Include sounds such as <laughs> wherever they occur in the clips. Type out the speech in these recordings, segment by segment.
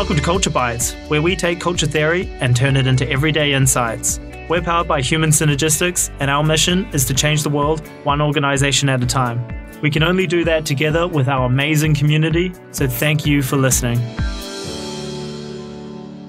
Welcome to Culture Bites, where we take culture theory and turn it into everyday insights. We're powered by Human Synergistics, and our mission is to change the world one organization at a time. We can only do that together with our amazing community, so thank you for listening.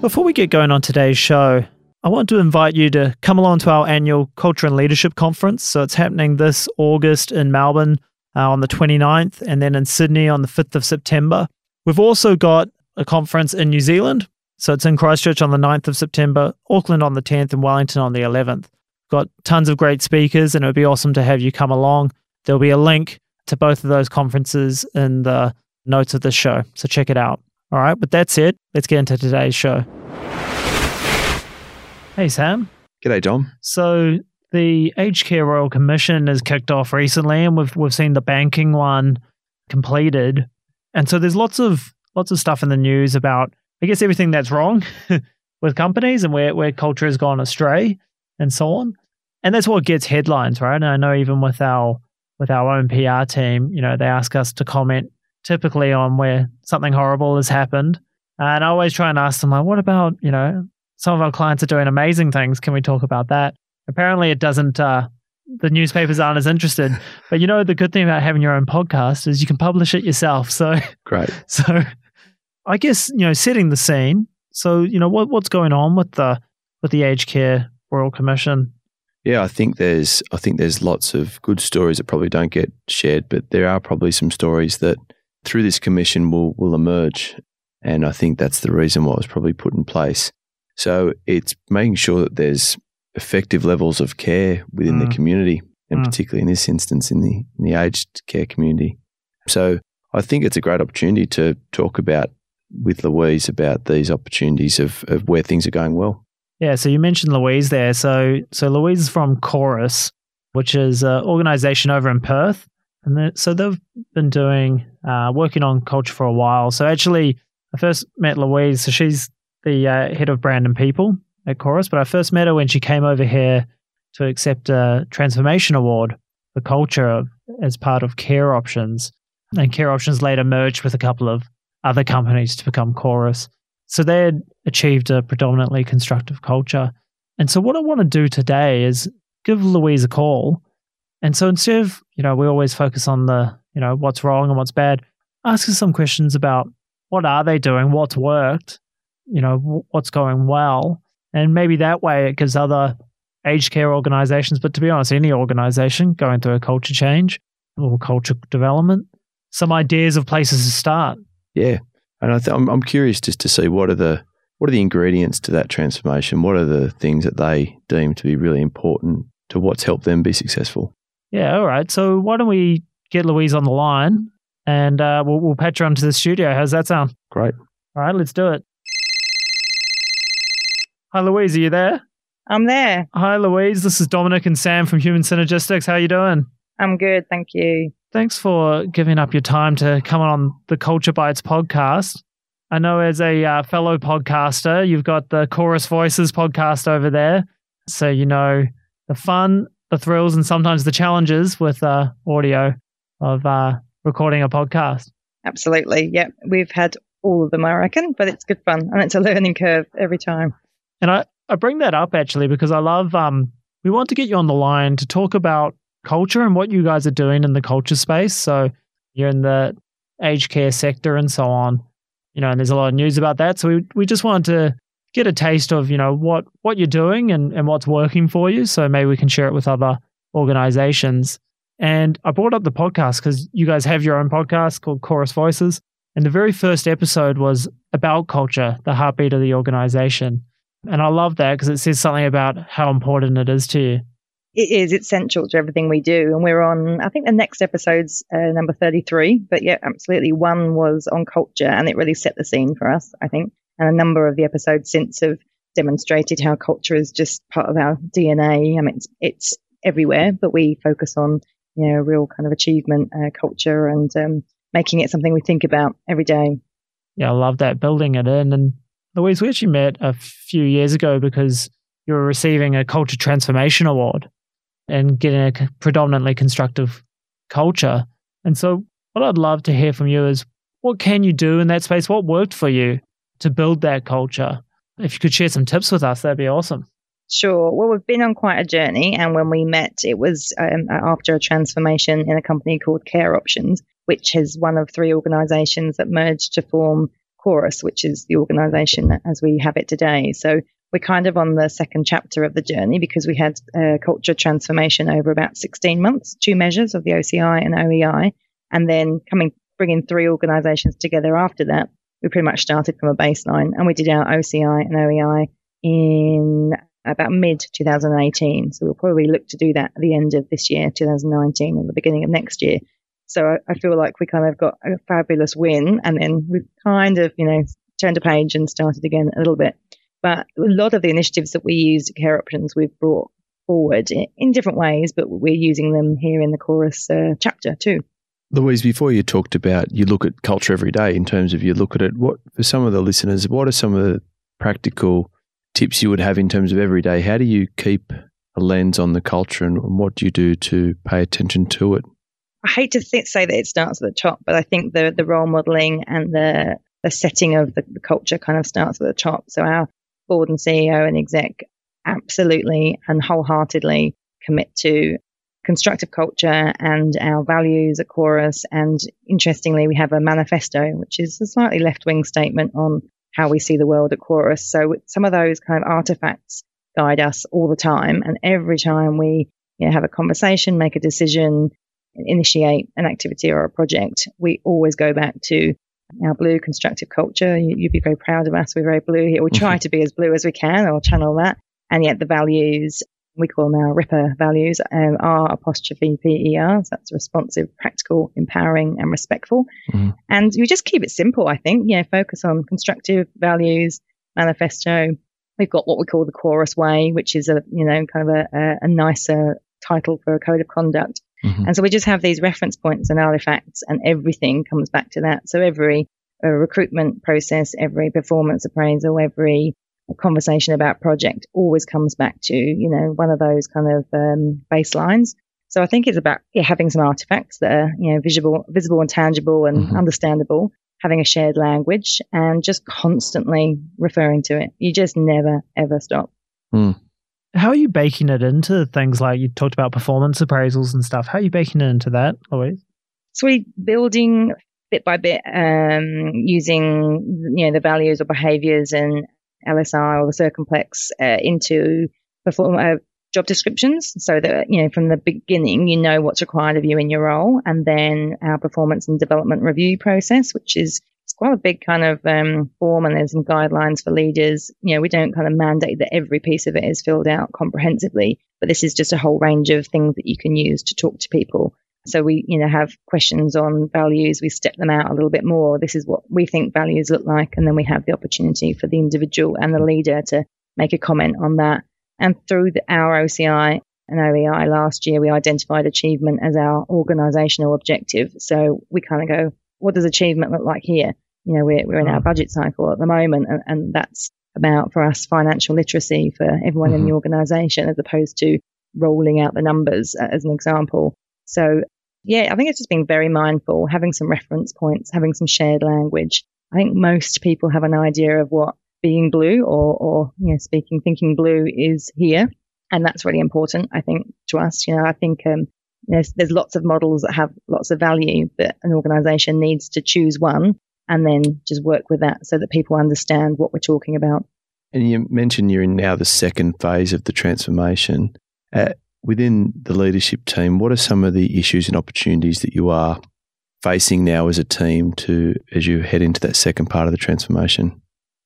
Before we get going on today's show, I want to invite you to come along to our annual Culture and Leadership Conference. So it's happening this August in Melbourne uh, on the 29th and then in Sydney on the 5th of September. We've also got a conference in New Zealand. So it's in Christchurch on the 9th of September, Auckland on the 10th, and Wellington on the 11th. Got tons of great speakers, and it would be awesome to have you come along. There'll be a link to both of those conferences in the notes of this show. So check it out. All right, but that's it. Let's get into today's show. Hey, Sam. G'day, Dom. So the Aged Care Royal Commission has kicked off recently, and we've we've seen the banking one completed, and so there's lots of lots of stuff in the news about, I guess, everything that's wrong <laughs> with companies and where where culture has gone astray, and so on, and that's what gets headlines, right? And I know even with our with our own PR team, you know, they ask us to comment typically on where something horrible has happened, and I always try and ask them like, what about you know, some of our clients are doing amazing things. Can we talk about that? Apparently, it doesn't. Uh, the newspapers aren't as interested. <laughs> But you know, the good thing about having your own podcast is you can publish it yourself. So great. <laughs> So I guess you know, setting the scene. So you know, what what's going on with the with the aged care royal commission? Yeah, I think there's I think there's lots of good stories that probably don't get shared, but there are probably some stories that through this commission will will emerge, and I think that's the reason why it was probably put in place. So it's making sure that there's effective levels of care within mm. the community, and mm. particularly in this instance, in the in the aged care community. So I think it's a great opportunity to talk about with Louise about these opportunities of, of where things are going well. Yeah, so you mentioned Louise there. So so Louise is from Chorus, which is an organization over in Perth. And so they've been doing uh, working on culture for a while. So actually, I first met Louise. So she's the uh, head of brand and people at Chorus, but I first met her when she came over here to accept a transformation award for culture as part of Care Options. And Care Options later merged with a couple of other companies to become Chorus. So they had achieved a predominantly constructive culture. And so what I want to do today is give Louise a call. And so instead of, you know, we always focus on the, you know, what's wrong and what's bad, ask her some questions about what are they doing, what's worked, you know, what's going well, and maybe that way it gives other aged care organizations, but to be honest, any organization going through a culture change or culture development, some ideas of places to start. Yeah, and I th- I'm, I'm curious just to see what are the what are the ingredients to that transformation? What are the things that they deem to be really important to what's helped them be successful? Yeah, all right. So why don't we get Louise on the line and uh, we'll, we'll patch her onto the studio. How's that sound? Great. All right, let's do it. Hi, Louise. Are you there? I'm there. Hi, Louise. This is Dominic and Sam from Human Synergistics. How are you doing? I'm good, thank you. Thanks for giving up your time to come on the Culture Bites podcast. I know as a uh, fellow podcaster, you've got the Chorus Voices podcast over there. So you know the fun, the thrills, and sometimes the challenges with uh, audio of uh, recording a podcast. Absolutely. Yeah. We've had all of them, I reckon, but it's good fun and it's a learning curve every time. And I, I bring that up actually because I love, um, we want to get you on the line to talk about culture and what you guys are doing in the culture space. So you're in the aged care sector and so on, you know, and there's a lot of news about that. So we, we just wanted to get a taste of, you know, what, what you're doing and, and what's working for you. So maybe we can share it with other organizations. And I brought up the podcast because you guys have your own podcast called Chorus Voices. And the very first episode was about culture, the heartbeat of the organization. And I love that because it says something about how important it is to you. It is. It's central to everything we do. And we're on, I think the next episode's uh, number 33. But yeah, absolutely. One was on culture and it really set the scene for us, I think. And a number of the episodes since have demonstrated how culture is just part of our DNA. I mean, it's, it's everywhere, but we focus on, you know, real kind of achievement uh, culture and um, making it something we think about every day. Yeah, I love that, building it in. And Louise, we actually met a few years ago because you were receiving a culture transformation award and getting a predominantly constructive culture. And so, what I'd love to hear from you is what can you do in that space? What worked for you to build that culture. If you could share some tips with us, that'd be awesome. Sure. Well, we've been on quite a journey, and when we met, it was um, after a transformation in a company called Care Options, which is one of three organisations that merged to form Chorus, which is the organisation as we have it today. So we're kind of on the second chapter of the journey because we had a culture transformation over about 16 months, two measures of the OCI and OEI, and then coming bringing three organisations together after that. We pretty much started from a baseline, and we did our OCI and OEI in about mid 2018. So we'll probably look to do that at the end of this year, 2019, or the beginning of next year. So I, I, feel like we kind of got a fabulous win, and then we've kind of, you know, turned a page and started again a little bit. But a lot of the initiatives that we use at Care Options, we've brought forward in, different ways, but we're using them here in the chorus uh, chapter too. Louise, before you talked about you look at culture every day in terms of you look at it, what for some of the listeners, what are some of the practical tips you would have in terms of every day? How do you keep a lens on the culture and what do you do to pay attention to it? I hate to th- say that it starts at the top, but I think the the role modeling and the the setting of the, the culture kind of starts at the top. So our board and CEO and exec absolutely and wholeheartedly commit to constructive culture and our values at Chorus. And interestingly, we have a manifesto, which is a slightly left wing statement on how we see the world at Chorus. So some of those kind of artifacts guide us all the time. And every time we you know, have a conversation, make a decision, initiate an activity or a project, we always go back to our blue constructive culture. You, would be very proud of us. We're very blue here. We try to be as blue as we can or channel that. And yet the values we call them our RIPPER values, um, R apostrophe PER. So that's responsive, practical, empowering, and respectful. Mm. And you just keep it simple, I think. You know, focus on constructive values, manifesto. We've got what we call the chorus way, which is a, you know, kind of a, a, a nicer title for a code of conduct. Mm-hmm. And so we just have these reference points and artifacts and everything comes back to that. So every uh, recruitment process, every performance appraisal, every conversation about project always comes back to, you know, one of those kind of um, baselines. So I think it's about yeah, having some artifacts that are, you know, visible, visible and tangible and mm-hmm. understandable, having a shared language and just constantly referring to it. You just never, ever stop. Mm. How are you baking it into things like you talked about performance appraisals and stuff? How are you baking it into that, Louise? So we building bit by bit, um, using you know the values or behaviors and LSI or the circumplex uh, into perform uh, job descriptions so that you know from the beginning you know what's required of you in your role and then our performance and development review process which is quite a big kind of um, form and there's some guidelines for leaders you know we don't kind of mandate that every piece of it is filled out comprehensively but this is just a whole range of things that you can use to talk to people so we, you know, have questions on values. We step them out a little bit more. This is what we think values look like. And then we have the opportunity for the individual and the leader to make a comment on that. And through the, our OCI and OEI last year, we identified achievement as our organizational objective. So we kind of go, what does achievement look like here? You know, we're, we're in our mm. budget cycle at the moment, and, and that's about for us financial literacy for everyone mm-hmm. in the mm-hmm. organization as opposed to rolling out the numbers as an example. So yeah, I think it's just being very mindful, having some reference points, having some shared language. I think most people have an idea of what being blue or, or, you know, speaking, thinking blue is here. And that's really important, I think, to us. You know, I think, um, there's, there's lots of models that have lots of value, but an organization needs to choose one and then just work with that so that people understand what we're talking about. And you mentioned you're in now the second phase of the transformation. Uh, within the leadership team, what are some of the issues and opportunities that you are facing now as a team to as you head into that second part of the transformation?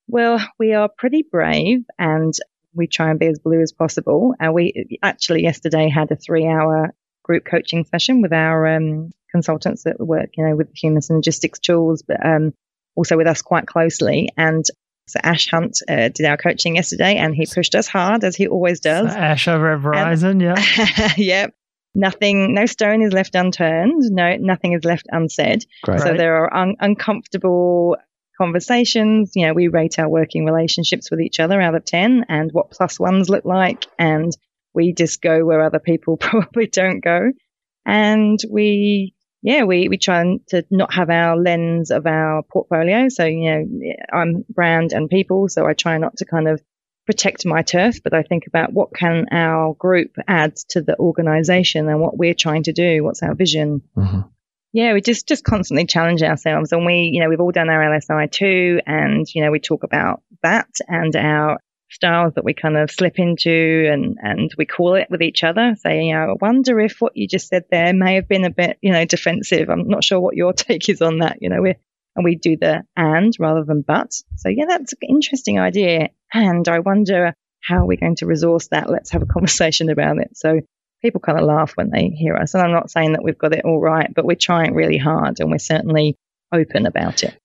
Well, we are pretty brave and we try and be as blue as possible. And we actually yesterday had a three hour group coaching session with our um, consultants that work, you know, with human synergistics tools, but um, also with us quite closely. And so Ash Hunt uh, did our coaching yesterday, and he pushed us hard as he always does. So Ash over at Verisen, and, yeah, <laughs> yep. Nothing, no stone is left unturned. No, nothing is left unsaid. Great. So there are un- uncomfortable conversations. You know, we rate our working relationships with each other out of ten, and what plus ones look like, and we just go where other people <laughs> probably don't go, and we yeah, we, we try to not have our lens of our portfolio. So, you know, I'm brand and people. So I try not to kind of protect my turf, but I think about what can our group add to the organization and what we're trying to do. What's our vision? Mm-hmm. Yeah, we just, just constantly challenge ourselves and we, you know, we've all done our LSI too. And, you know, we talk about that and our styles that we kind of slip into and, and we call it with each other, saying, you know, I wonder if what you just said there may have been a bit, you know, defensive. I'm not sure what your <laughs> take is on that. You know, we're, and we do the and rather than but. So yeah, that's an interesting idea. And I wonder how we're going to resource that. Let's have a conversation about it. So people kind of laugh when they hear us. And I'm not saying that we've got it all right, but we're trying really hard and we're certainly open about it.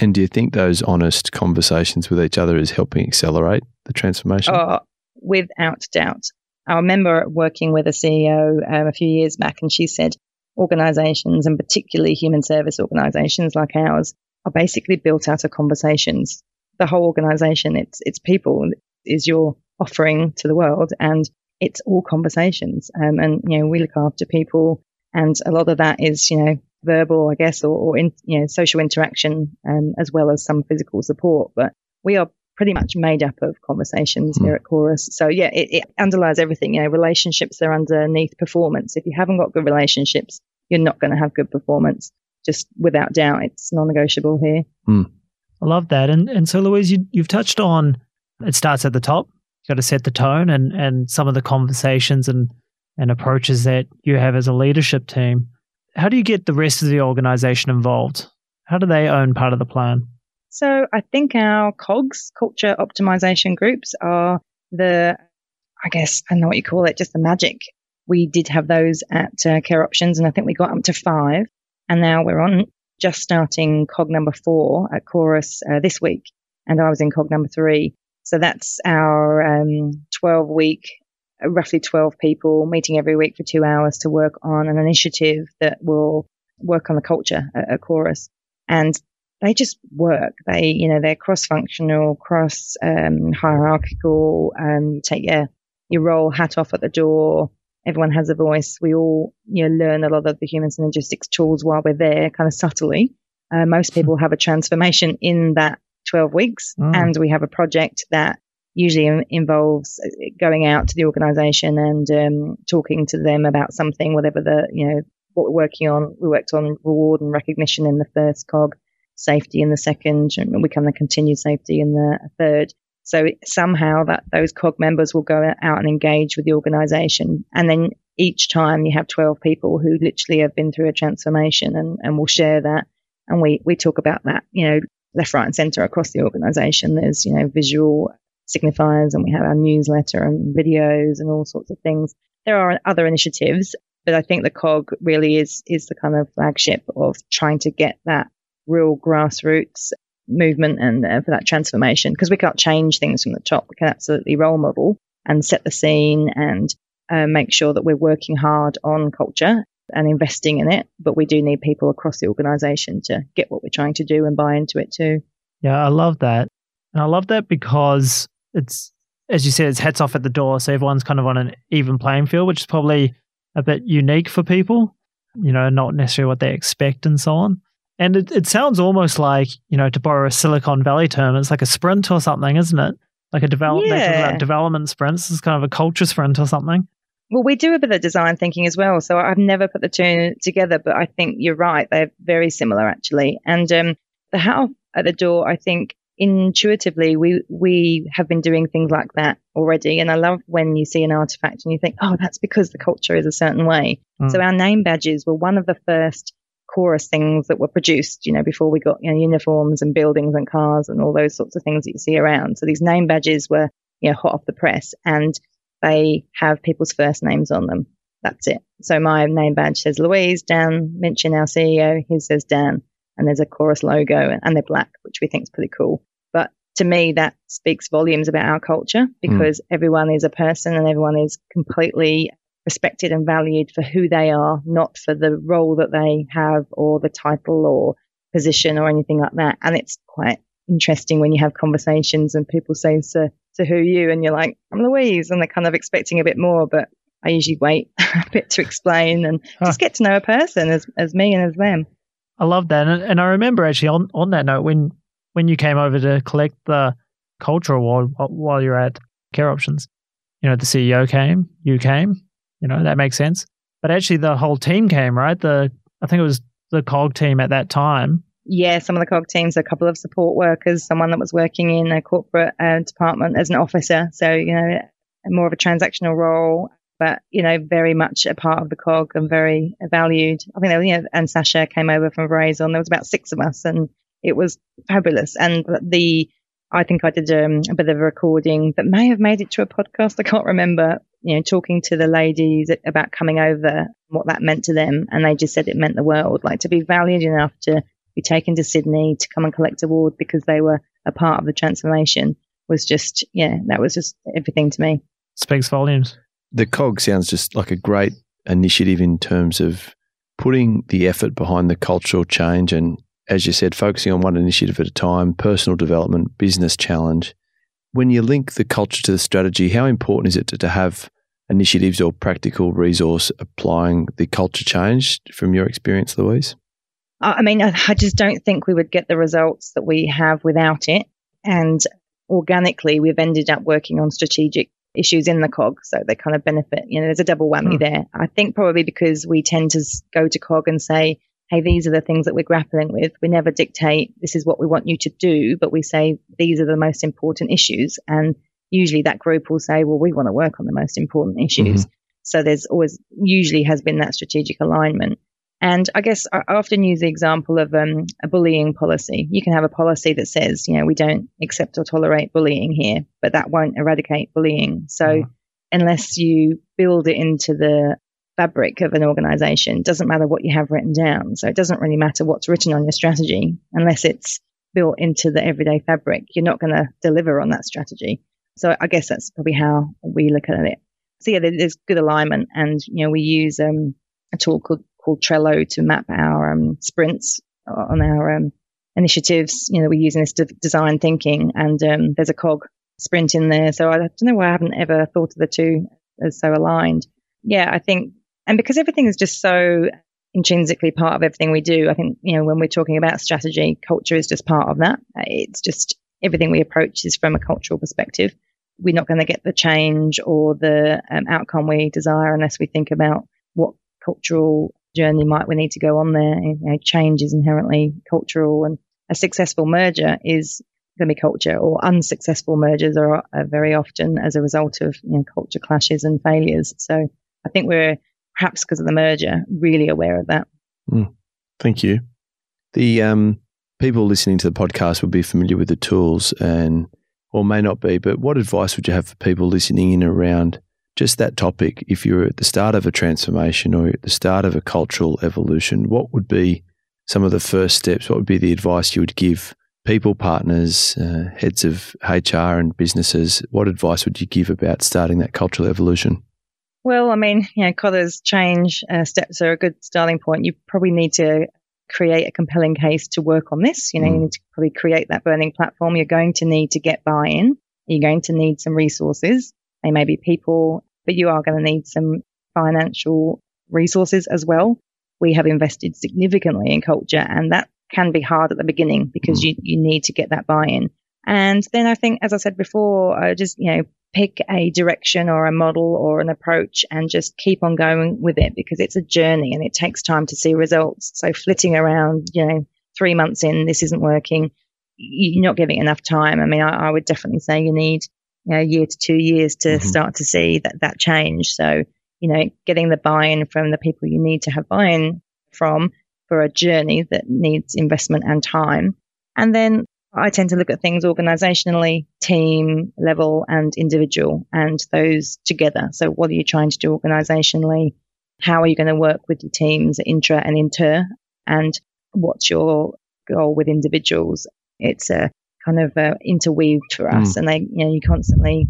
And do you think those honest conversations with each other is helping accelerate the transformation? Oh, without doubt. I remember working with a CEO um, a few years back, and she said organizations, and particularly human service organizations like ours, are basically built out of conversations. The whole organization, it's, it's people, is your offering to the world, and it's all conversations. Um, and, you know, we look after people, and a lot of that is, you know, verbal, I guess, or, or in, you know, social interaction, um, as well as some physical support. But we are pretty much made up of conversations mm. here at Chorus. So yeah, it, it, underlies everything. You know, relationships are underneath performance. If you haven't got good relationships, you're not going to have good performance. Just without doubt, it's non-negotiable here. Mm. I love that. And and so Louise, you, you've touched on it starts at the top. You've got to set the tone and and some of the conversations and and approaches that you have as a leadership team how do you get the rest of the organization involved? How do they own part of the plan? So I think our COGS, culture optimization groups, are the, I guess, I don't know what you call it, just the magic. We did have those at uh, Care Options, and I think we got up to five. And now we're on just starting COG number four at Chorus uh, this week. And I was in COG number three. So that's our um, 12 week roughly 12 people meeting every week for two hours to work on an initiative that will work on the culture at, at Chorus. And they just work. They, you know, they're cross-functional, cross um, hierarchical. Um, you take your your role hat off at the door. Everyone has a voice. We all, you know, learn a lot of the human synergistics tools while we're there, kind of subtly. Uh, most people have a transformation in that 12 weeks, mm. and we have a project that usually involves uh, going out to the organization and um, talking to them about something, whatever the, you know, what we're working on. We worked on reward and recognition in the first cog, safety in the second, and we come to continued safety in the third. So somehow that those cog members will go out and engage with the organization. And then each time you have 12 people who literally have been through a transformation and, and will share that. And we, we talk about that, you know, left, right and center across the organization. There's, you know, visual signifiers and we have our newsletter and videos and all sorts of things. There are other initiatives, but I think the COG really is, is the kind of flagship of trying to get that real grassroots movement and uh, for that transformation because we can't change things from the top. We can absolutely role model and set the scene and uh, make sure that we're working hard on culture and investing in it. But we do need people across the organization to get what we're trying to do and buy into it too. Yeah, I love that. And I love that because it's as you said, it's hats off at the door, so everyone's kind of on an even playing field, which is probably a bit unique for people. You know, not necessarily what they expect and so on. And it, it sounds almost like, you know, to borrow a Silicon Valley term, it's like a sprint or something, isn't it? Like a develop- yeah. development sprints. It's kind of a culture sprint or something. Well, we do a bit of design thinking as well. So I've never put the two together, but I think you're right. They're very similar actually. And um, the hat at the door, I think, intuitively we we have been doing things like that already. And i love when you see an artifact and you think oh that's because the culture is a certain way. Mm. so our name badges were one of the first chorus things that were produced you know before we got you know uniforms and buildings and cars and all those sorts of things that you see around. So these name badges were you know hot off the press and they have people's first names on them. That's it. So my name badge says louise dan minchin our ceo his says dan. And there's a chorus logo and they're black, which we think is pretty cool. To me, that speaks volumes about our culture because mm. everyone is a person and everyone is completely respected and valued for who they are, not for the role that they have or the title or position or anything like that. And it's quite interesting when you have conversations and people say, so, so who are you? And you're like, I'm Louise. And they're kind of expecting a bit more, but I usually wait <laughs> a bit to explain and Huh. just get to know a person as, as me and as them. I love that, and, and I remember actually on, on that note when when you came over to collect the culture award while you're at Care Options, you know the CEO came, you came, you know that makes sense. But actually, the whole team came, right? The I think it was the Cog team at that time. Yeah, some of the COG teams, a couple of support workers, someone that was working in a corporate uh, department as an officer. So, you know, more of a transactional role, but, you know, very much a part of the COG and very valued. I think, was, you know, and Sasha came over from Verisen. There was about six of us and it was fabulous. And the, I think I did um, a bit of a recording that may have made it to a podcast. I can't remember, you know, talking to the ladies about coming over, what that meant to them. And they just said it meant the world, like to be valued enough to be taken to Sydney to come and collect award because they were a part of the transformation was just, yeah, that was just everything to me. Speaks volumes. The COG sounds just like a great initiative in terms of putting the effort behind the cultural change and, as you said, focusing on one initiative at a time, personal development, business challenge. When you link the culture to the strategy, how important is it to, to have initiatives or practical resource applying the culture change from your experience, Louise? I I mean, I just don't think we would get the results that we have without it. And organically, we've ended up working on strategic issues in the COG. So they kind of benefit, you know, there's a double whammy Hmm. there. I think probably because we tend to go to COG and say, hey, these are the things that we're grappling with. We never dictate this is what we want you to do, but we say these are the most important issues. And usually that group will say, well, we want to work on the most important issues. So there's always, usually has been that strategic alignment. And I guess I often use the example of um, a bullying policy. You can have a policy that says, you know, we don't accept or tolerate bullying here, but that won't eradicate bullying. So Mm. unless you build it into the fabric of an organization, it doesn't matter what you have written down. So it doesn't really matter what's written on your strategy unless it's built into the everyday fabric. You're not going to deliver on that strategy. So I guess that's probably how we look at it. So yeah, there's good alignment, and you know we use um, a tool called called Trello to map our um, sprints on our um, initiatives. You know, we're using this de- design thinking, and um, there's a cog sprint in there. So I don't know why I haven't ever thought of the two as so aligned. Yeah, I think, and because everything is just so intrinsically part of everything we do, I think you know when we're talking about strategy, culture is just part of that. It's just everything we approach is from a cultural perspective. We're not going to get the change or the um, outcome we desire unless we think about what cultural journey might we need to go on there. You know, change is inherently cultural, and a successful merger is going to be culture, or unsuccessful mergers are, are very often as a result of you know, culture clashes and failures. So I think we're perhaps because of the merger really aware of that. Thank you. The um, people listening to the podcast will be familiar with the tools and or may not be, but what advice would you have for people listening in around just that topic? If you're at the start of a transformation or at the start of a cultural evolution, what would be some of the first steps? What would be the advice you would give people, partners, uh, heads of HR and businesses? What advice would you give about starting that cultural evolution? Well, I mean, you know, Kotter's change uh, steps are a good starting point. You probably need to create a compelling case to work on this. You know, you Mm. need to probably create that burning platform. You're going to need to get buy-in. You're going to need some resources. They may be people, but you are going to need some financial resources as well. We have invested significantly in culture and that can be hard at the beginning because you, you need to get that buy-in. And then I think, as I said before, uh, just, you know, pick a direction or a model or an approach and just keep on going with it because it's a journey and it takes time to see results. So flitting around, you know, three months in, this isn't working. You're not giving enough time. I mean, I, I would definitely say you need, you know, a year to two years to Mhm. start to see that, that change. So, you know, getting the buy-in from the people you need to have buy-in from for a journey that needs investment and time. And then I tend to look at things organizationally, team level and individual and those together. So what are you trying to do organizationally? How are you going to work with your teams intra and inter? And what's your goal with individuals? It's a kind of uh, interweaved for us and they, you know, you're constantly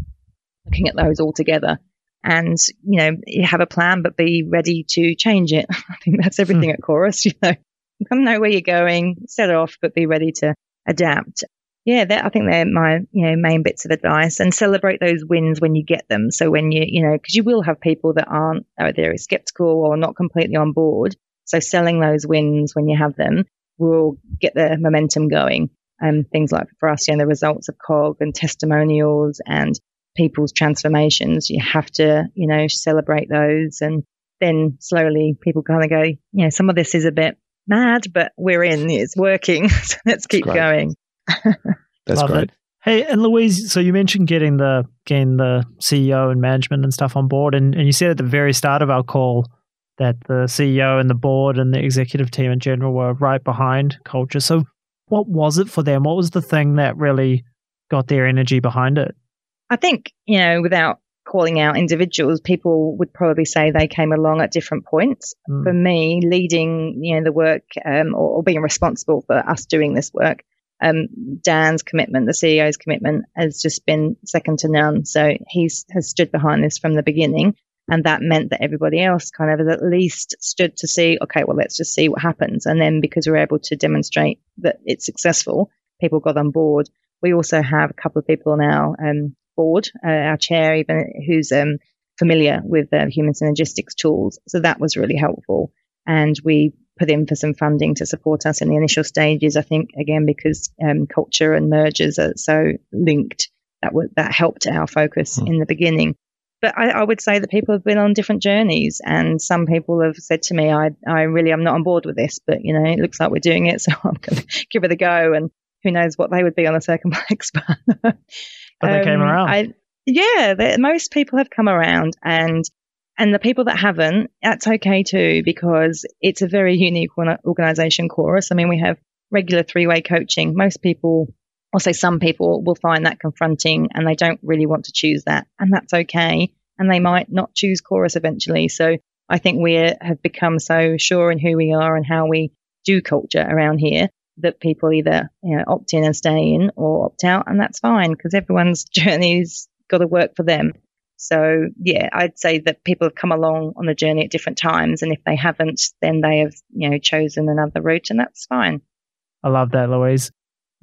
looking at those all together and, you know, you have a plan, but be ready to change it. <laughs> I think that's everything at chorus, <laughs> you know, you kind of know where you're going, set off, but be ready to adapt. yeah, that, I think they're my you know main bits of advice. And celebrate those wins when you get them. So when you you know because you will have people that aren't either skeptical or not completely on board. So selling those wins when you have them will get the momentum going. And things like for us, you know, the results of COG and testimonials and people's transformations, you have to you know celebrate those and then slowly people kind of go, you know, some of this is a bit mad, but we're in, it's working. <laughs> so let's keep going. That's Love great. It. Hey, and Louise, so you mentioned getting the getting the CEO and management and stuff on board, and, and you said at the very start of our call that the CEO and the board and the executive team in general were right behind culture. So, what was it for them? What was the thing that really got their energy behind it? I think you know, without calling out individuals, people would probably say they came along at different points. Mm. For me, leading you know the work um, or, or being responsible for us doing this work um, Dan's commitment, the CEO's commitment, has just been second to none. So he's has stood behind this from the beginning, and that meant that everybody else kind of at least stood to see, okay, well, let's just see what happens. And then because we're able to demonstrate that it's successful, people got on board. We also have a couple of people now um, board, uh, our chair even, who's um, familiar with the human synergistics tools. So that was really helpful. And we put in for some funding to support us in the initial stages. I think again because um, culture and mergers are so linked, that w- that helped our focus mm. in the beginning. But I, I, would say that people have been on different journeys, and some people have said to me, "I, I really am not on board with this, but you know, it looks like we're doing it, so <laughs> I'm going to give it a go." And who knows what they would be on a circumplex, <laughs> but, but they um, came around. I, yeah, most people have come around, and and the people that haven't, that's okay too, because it's a very unique organization chorus. I mean, we have regular three way coaching. Most people, or say some people, will find that confronting and they don't really want to choose that. And that's okay. And they might not choose chorus eventually. So I think we have become so sure in who we are and how we do culture around here that people either you know, opt in and stay in or opt out. And that's fine because everyone's <laughs> journey's got to work for them. So yeah, I'd say that people have come along on the journey at different times, and if they haven't, then they have you know chosen another route, and that's fine. I love that, Louise.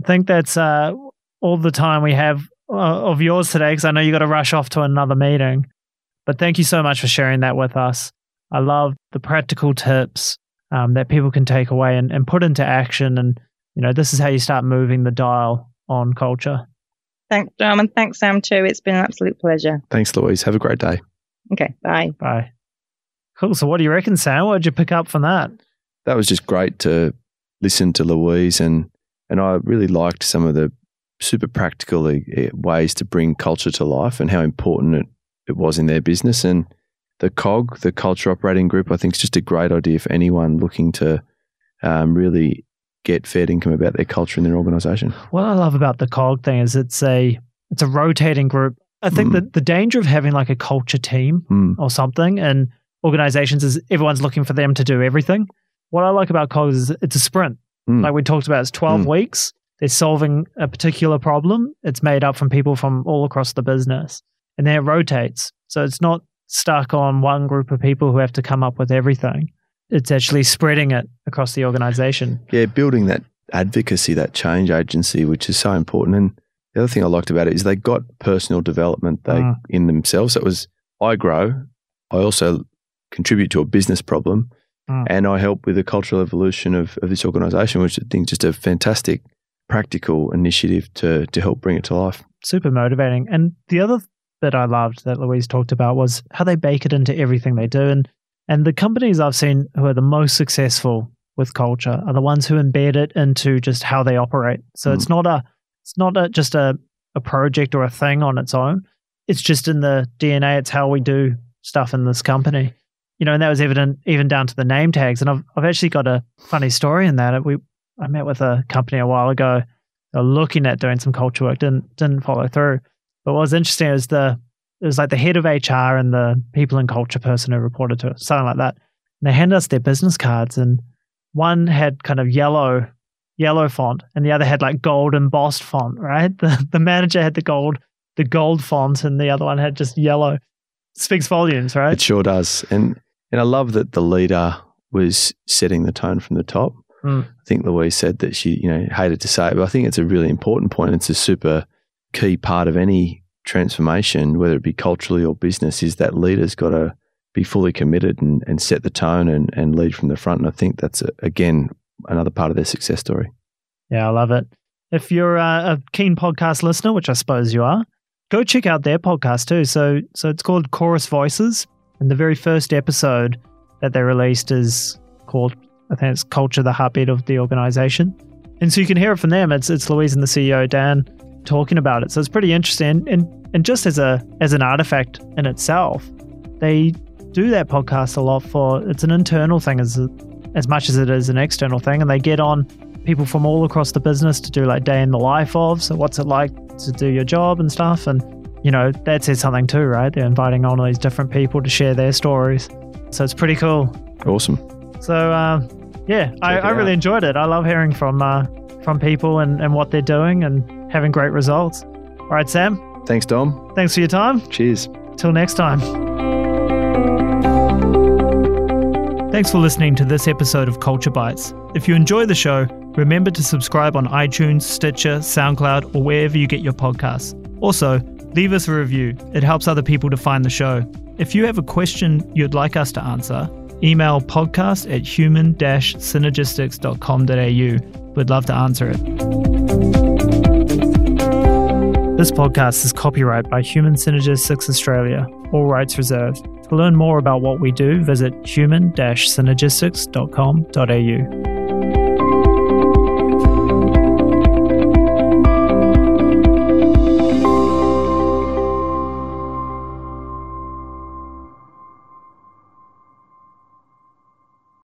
I think that's uh, all the time we have uh, of yours today, because I know you got to rush off to another meeting. But thank you so much for sharing that with us. I love the practical tips um, that people can take away and, and put into action, and you know this is how you start moving the dial on culture. Thanks, Dom, and thanks, Sam, too. It's been an absolute pleasure. Thanks, Louise. Have a great day. Okay, bye. Bye. Cool. So, what do you reckon, Sam? What did you pick up from that? That was just great to listen to Louise, and and I really liked some of the super practical eh, eh, ways to bring culture to life and how important it, it was in their business. And the COG, the Culture Operating Group, I think is just a great idea for anyone looking to um, really get fair income about their culture in their organisation. What I love about the COG thing is it's a it's a rotating group. I think mm. that the danger of having like a culture team mm. or something and organizations is everyone's looking for them to do everything. What I like about COG is it's a sprint. Mm. Like we talked about, it's 12 mm. weeks. They're solving a particular problem. It's made up from people from all across the business and then it rotates. So it's not stuck on one group of people who have to come up with everything it's actually spreading it across the organization. Yeah, building that advocacy, that change agency, which is so important. And the other thing I liked about it is they got personal development they mm. in themselves. It was I grow, I also contribute to a business problem, mm. and I help with the cultural evolution of, of this organization, which I think is just a fantastic practical initiative to to help bring it to life. Super motivating. And the other that I loved that Louise talked about was how they bake it into everything they do. And and the companies I've seen who are the most successful with culture are the ones who embed it into just how they operate. So mm. it's not a it's not a, just a, a project or a thing on its own. It's just in the DNA. It's how we do stuff in this company. You know, and that was evident even down to the name tags. And I've I've actually got a funny story in that. We I met with a company a while ago. They were looking at doing some culture work, didn't didn't follow through. But what was interesting is the it was like the head of HR and the people and culture person who reported to it, something like that. And they handed us their business cards, and one had kind of yellow, yellow font, and the other had like gold embossed font. Right, <laughs> the the manager had the gold, the gold font, and the other one had just yellow. It speaks volumes, right? It sure does, and and I love that the leader was setting the tone from the top. Mm. I think Louise said that she, you know, hated to say it, but I think it's a really important point. It's a super key part of any transformation, whether it be culturally or business, is that leaders got to be fully committed and, and set the tone and, and lead from the front. And I think that's, a, again, another part of their success story. Yeah, I love it. If you're a, a keen podcast listener, which I suppose you are, go check out their podcast too. So, so it's called Chorus Voices, and the very first episode that they released is called, I think it's Culture, the Heartbeat of the Organization. And so you can hear it from them. It's it's Louise and the CEO Dan talking about it. So it's pretty interesting. And and just as a as an artifact in itself, they do that podcast a lot for it's an internal thing as as much as it is an external thing, and they get on people from all across the business to do like day in the life of. So what's it like to do your job and stuff, and you know that says something too, right? They're inviting on all these different people to share their stories. So it's pretty cool. Awesome. So uh, yeah, I, I really enjoyed it. I love hearing from uh, from people and, and what they're doing and having great results. All right, Sam. Thanks, Dom. Thanks for your time. Cheers. Till next time. Thanks for listening to this episode of Culture Bites. If you enjoy the show, remember to subscribe on iTunes, Stitcher, SoundCloud, or wherever you get your podcasts. Also, leave us a review. It helps other people to find the show. If you have a question you'd like us to answer, email podcast at human-synergistics.com.au. We'd love to answer it. This podcast is copyright by Human Synergistics Australia, all rights reserved. To learn more about what we do, visit human-synergistics.com.au.